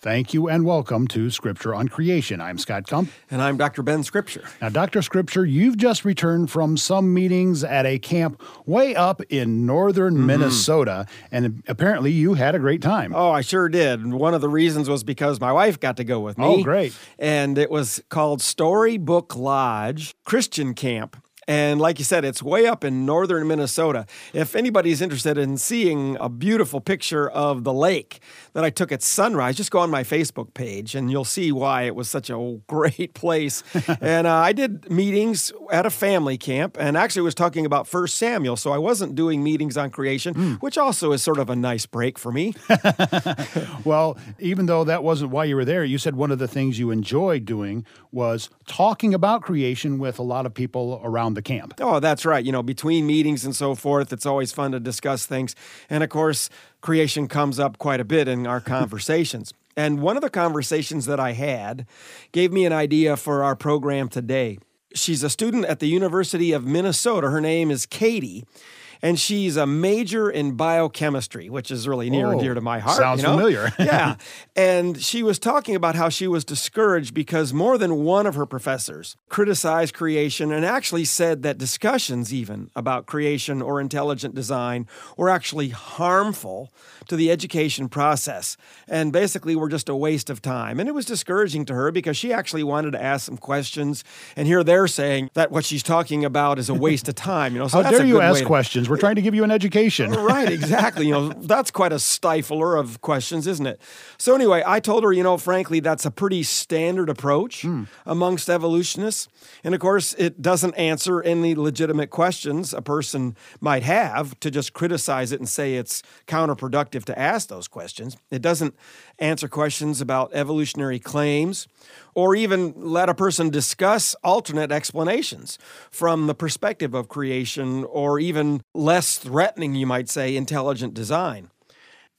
Thank you and welcome to Scripture on Creation. I'm Scott Kump. And I'm Dr. Ben Scripture. Now, Dr. Scripture, you've just returned from some meetings at a camp way up in northern mm-hmm. Minnesota, and apparently you had a great time. Oh, I sure did. One of the reasons was because my wife got to go with me. Oh, great. And it was called Storybook Lodge Christian Camp. And like you said, it's way up in northern Minnesota. If anybody's interested in seeing a beautiful picture of the lake that I took at sunrise, just go on my Facebook page and you'll see why it was such a great place. and uh, I did meetings at a family camp and actually was talking about First Samuel. So I wasn't doing meetings on creation, mm. which also is sort of a nice break for me. well, even though that wasn't why you were there, you said one of the things you enjoyed doing was talking about creation with a lot of people around the camp. Oh, that's right. You know, between meetings and so forth, it's always fun to discuss things. And of course, creation comes up quite a bit in our conversations. and one of the conversations that I had gave me an idea for our program today. She's a student at the University of Minnesota. Her name is Katie and she's a major in biochemistry, which is really near oh, and dear to my heart. Sounds you know? familiar. yeah. And she was talking about how she was discouraged because more than one of her professors criticized creation and actually said that discussions, even about creation or intelligent design, were actually harmful to the education process and basically were just a waste of time. And it was discouraging to her because she actually wanted to ask some questions. And here they're saying that what she's talking about is a waste of time. You know, so how dare you ask questions? We're trying to give you an education. right, exactly. You know, that's quite a stifler of questions, isn't it? So anyway, I told her, you know, frankly, that's a pretty standard approach mm. amongst evolutionists. And of course, it doesn't answer any legitimate questions a person might have to just criticize it and say it's counterproductive to ask those questions. It doesn't answer questions about evolutionary claims or even let a person discuss alternate explanations from the perspective of creation or even less threatening, you might say, intelligent design.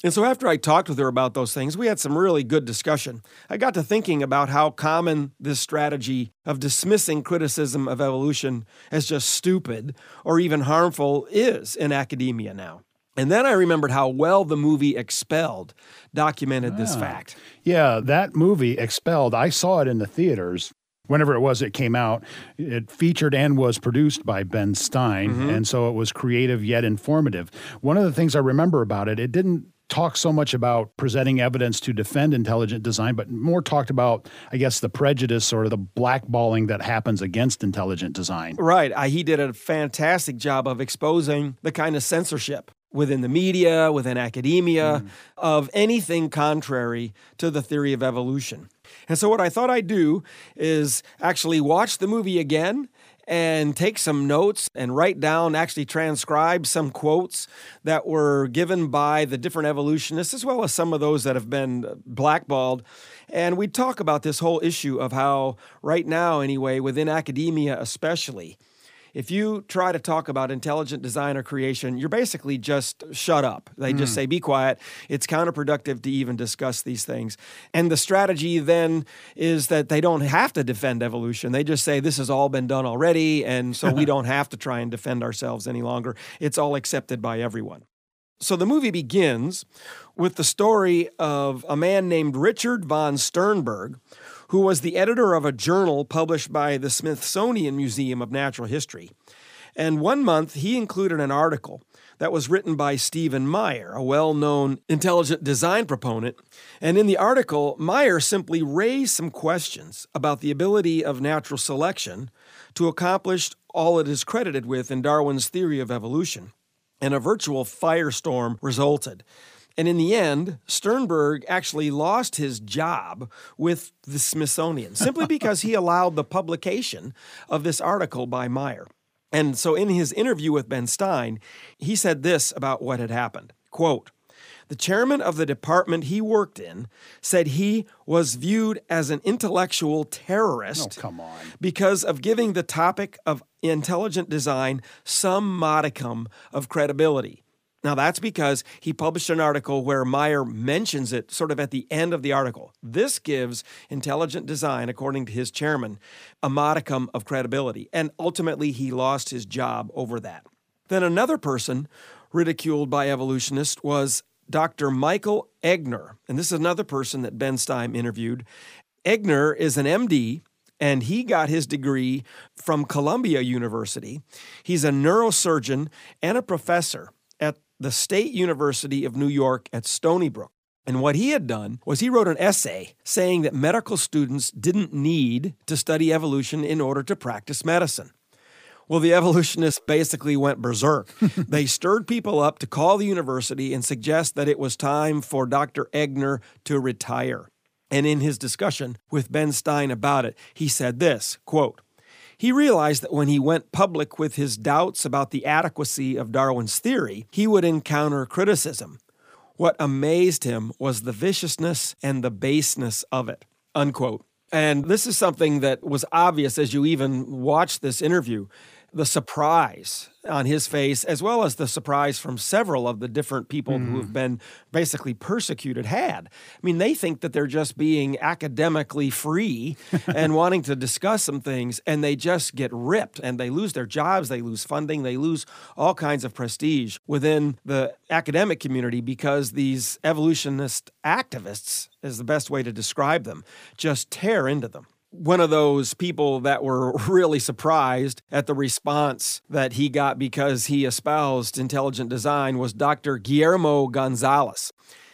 And so, after I talked with her about those things, we had some really good discussion. I got to thinking about how common this strategy of dismissing criticism of evolution as just stupid or even harmful is in academia now. And then I remembered how well the movie Expelled documented ah. this fact. Yeah, that movie, Expelled, I saw it in the theaters whenever it was it came out. It featured and was produced by Ben Stein. Mm-hmm. And so it was creative yet informative. One of the things I remember about it, it didn't talk so much about presenting evidence to defend intelligent design, but more talked about, I guess, the prejudice or the blackballing that happens against intelligent design. Right. I, he did a fantastic job of exposing the kind of censorship within the media, within academia, mm. of anything contrary to the theory of evolution. And so, what I thought I'd do is actually watch the movie again and take some notes and write down, actually transcribe some quotes that were given by the different evolutionists, as well as some of those that have been blackballed. And we talk about this whole issue of how, right now, anyway, within academia especially, if you try to talk about intelligent design or creation, you're basically just shut up. They mm. just say, be quiet. It's counterproductive to even discuss these things. And the strategy then is that they don't have to defend evolution. They just say, this has all been done already. And so we don't have to try and defend ourselves any longer. It's all accepted by everyone. So the movie begins with the story of a man named Richard von Sternberg who was the editor of a journal published by the Smithsonian Museum of Natural History. And one month he included an article that was written by Stephen Meyer, a well known intelligent design proponent. And in the article, Meyer simply raised some questions about the ability of natural selection to accomplish all it is credited with in Darwin's theory of evolution. And a virtual firestorm resulted. And in the end, Sternberg actually lost his job with the Smithsonian simply because he allowed the publication of this article by Meyer. And so in his interview with Ben Stein, he said this about what had happened. Quote, the chairman of the department he worked in said he was viewed as an intellectual terrorist oh, come on. because of giving the topic of intelligent design some modicum of credibility. Now, that's because he published an article where Meyer mentions it sort of at the end of the article. This gives intelligent design, according to his chairman, a modicum of credibility. And ultimately, he lost his job over that. Then another person ridiculed by evolutionists was Dr. Michael Egnor. And this is another person that Ben Stein interviewed. Egnor is an MD and he got his degree from Columbia University. He's a neurosurgeon and a professor the State University of New York at Stony Brook. And what he had done was he wrote an essay saying that medical students didn't need to study evolution in order to practice medicine. Well, the evolutionists basically went berserk. they stirred people up to call the university and suggest that it was time for Dr. Egnor to retire. And in his discussion with Ben Stein about it, he said this quote, he realized that when he went public with his doubts about the adequacy of Darwin's theory, he would encounter criticism. What amazed him was the viciousness and the baseness of it. Unquote. And this is something that was obvious as you even watched this interview the surprise on his face, as well as the surprise from several of the different people mm. who have mm. been basically persecuted, had. I mean, they think that they're just being academically free and wanting to discuss some things, and they just get ripped and they lose their jobs, they lose funding, they lose all kinds of prestige within the academic community because these evolutionist activists, is the best way to describe them, just tear into them one of those people that were really surprised at the response that he got because he espoused intelligent design was Dr. Guillermo Gonzalez.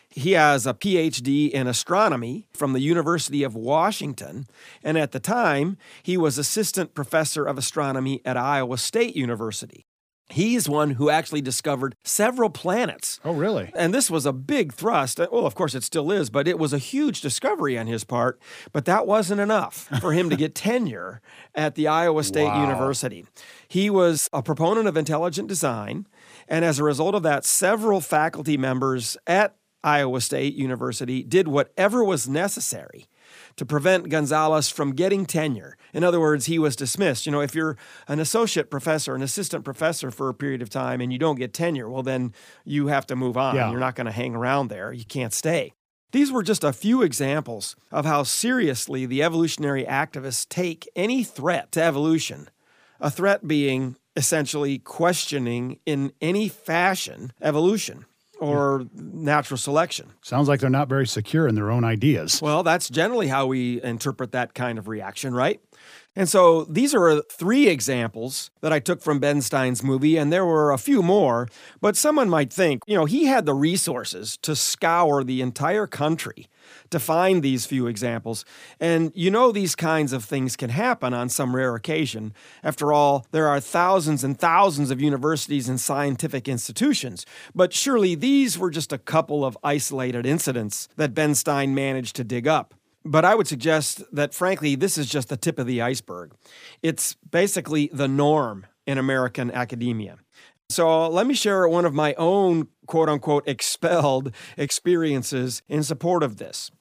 He has a PhD in astronomy from the University of Washington, and at the time, he was assistant professor of astronomy at Iowa State University. He's one who actually discovered several planets. Oh, really? And this was a big thrust. Uh, well, of course, it still is, but it was a huge discovery on his part. But that wasn't enough for him to get tenure at the Iowa State wow. University. He was a proponent of intelligent design. And as a result of that, several faculty members at Iowa State University did whatever was necessary to prevent Gonzalez from getting tenure. In other words, he was dismissed. You know, if you're an associate professor, an assistant professor for a period of time and you don't get tenure, well, then you have to move on. Yeah. You're not going to hang around there. You can't stay. These were just a few examples of how seriously the evolutionary activists take any threat to evolution, a threat being essentially questioning in any fashion evolution or natural selection. Sounds like they're not very secure in their own ideas. Well, that's generally how we interpret that kind of reaction, right? And so these are uh, three examples that I took from Ben Stein's movie, and there were a few more. But someone might think, you know, he had the resources to scour the entire country to find these few examples. And you know, these kinds of things can happen on some rare occasion. After all, there are thousands and thousands of universities and scientific institutions. But surely these were just a couple of isolated incidents that Ben Stein managed to dig up. But I would suggest that, frankly, this is just the tip of the iceberg. It's basically the norm in American academia. So let me share one of my own quote unquote expelled experiences in support of this.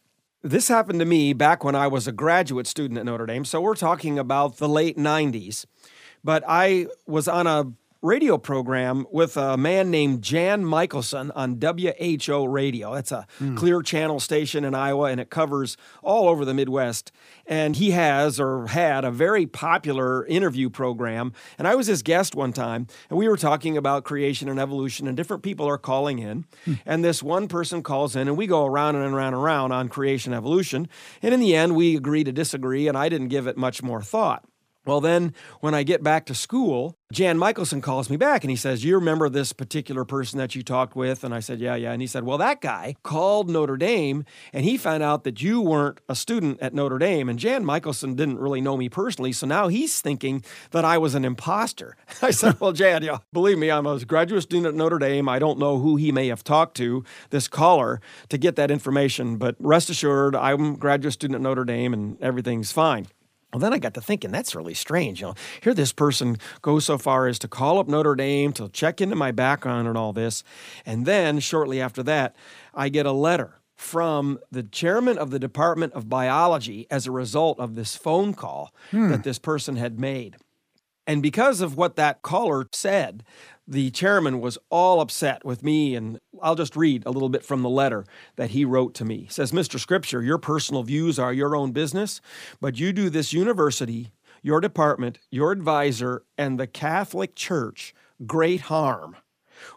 This happened to me back when I was a graduate student at Notre Dame. So we're talking about the late 90s. But I was on a radio program with a man named Jan Mickelson on WHO radio. That's a mm. clear channel station in Iowa, and it covers all over the Midwest. And he has or had a very popular interview program. And I was his guest one time, and we were talking about creation and evolution, and different people are calling in. Mm. And this one person calls in, and we go around and around and around on creation and evolution. And in the end, we agree to disagree, and I didn't give it much more thought. Well, then when I get back to school, Jan Mickelson calls me back and he says, You remember this particular person that you talked with? And I said, Yeah, yeah. And he said, Well, that guy called Notre Dame and he found out that you weren't a student at Notre Dame. And Jan Mickelson didn't really know me personally. So now he's thinking that I was an imposter. I said, Well, Jan, yeah, believe me, I'm a graduate student at Notre Dame. I don't know who he may have talked to, this caller, to get that information. But rest assured, I'm a graduate student at Notre Dame and everything's fine. Well, then I got to thinking, that's really strange. You know, here this person goes so far as to call up Notre Dame to check into my background and all this. And then shortly after that, I get a letter from the chairman of the Department of Biology as a result of this phone call hmm. that this person had made. And because of what that caller said, the chairman was all upset with me and I'll just read a little bit from the letter that he wrote to me. Says, "Mr. Scripture, your personal views are your own business, but you do this university, your department, your advisor and the Catholic Church great harm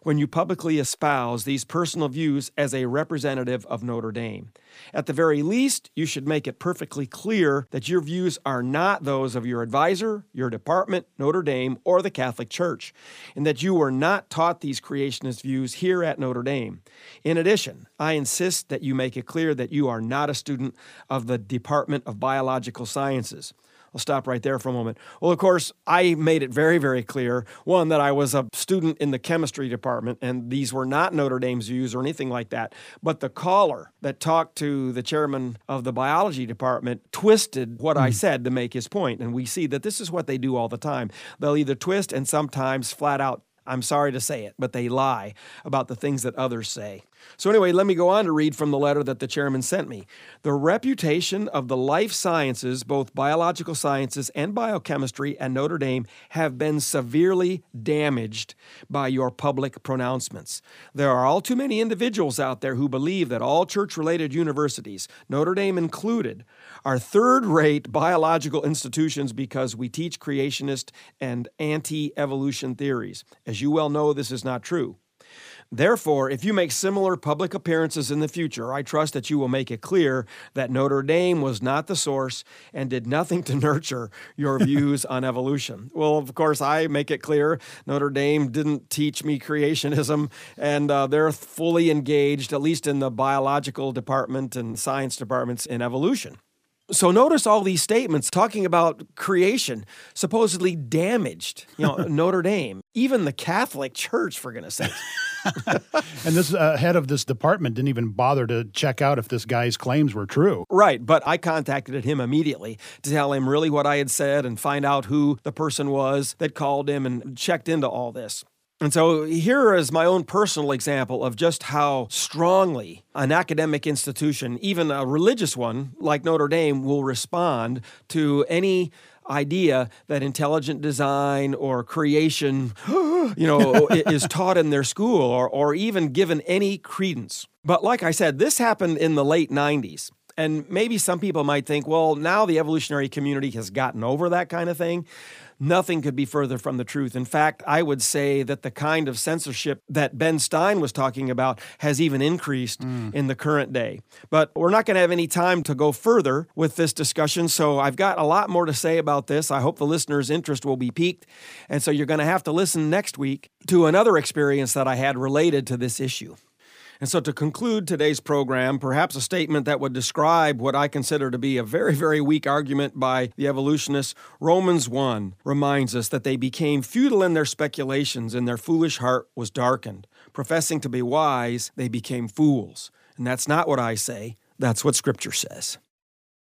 when you publicly espouse these personal views as a representative of Notre Dame. At the very least, you should make it perfectly clear that your views are not those of your advisor, your department, Notre Dame, or the Catholic Church, and that you were not taught these creationist views here at Notre Dame. In addition, I insist that you make it clear that you are not a student of the Department of Biological Sciences. I'll stop right there for a moment. Well, of course, I made it very, very clear one, that I was a student in the chemistry department, and these were not Notre Dame's views or anything like that. But the caller that talked to the chairman of the biology department twisted what mm. I said to make his point. And we see that this is what they do all the time. They'll either twist and sometimes flat out I'm sorry to say it, but they lie about the things that others say. So, anyway, let me go on to read from the letter that the chairman sent me. The reputation of the life sciences, both biological sciences and biochemistry, at Notre Dame have been severely damaged by your public pronouncements. There are all too many individuals out there who believe that all church related universities, Notre Dame included, are third rate biological institutions because we teach creationist and anti evolution theories. As you well know, this is not true. Therefore, if you make similar public appearances in the future, I trust that you will make it clear that Notre Dame was not the source and did nothing to nurture your views on evolution. Well, of course, I make it clear Notre Dame didn't teach me creationism, and uh, they're fully engaged, at least in the biological department and science departments, in evolution. So notice all these statements talking about creation supposedly damaged, you know, Notre Dame, even the Catholic Church, for goodness sakes. and this uh, head of this department didn't even bother to check out if this guy's claims were true. Right, but I contacted him immediately to tell him really what I had said and find out who the person was that called him and checked into all this. And so here is my own personal example of just how strongly an academic institution, even a religious one like Notre Dame, will respond to any idea that intelligent design or creation, you know, is taught in their school or, or even given any credence. But like I said, this happened in the late 90s. And maybe some people might think, well, now the evolutionary community has gotten over that kind of thing. Nothing could be further from the truth. In fact, I would say that the kind of censorship that Ben Stein was talking about has even increased mm. in the current day. But we're not going to have any time to go further with this discussion, so I've got a lot more to say about this. I hope the listeners' interest will be piqued. And so you're going to have to listen next week to another experience that I had related to this issue. And so, to conclude today's program, perhaps a statement that would describe what I consider to be a very, very weak argument by the evolutionists Romans 1 reminds us that they became futile in their speculations, and their foolish heart was darkened. Professing to be wise, they became fools. And that's not what I say, that's what Scripture says.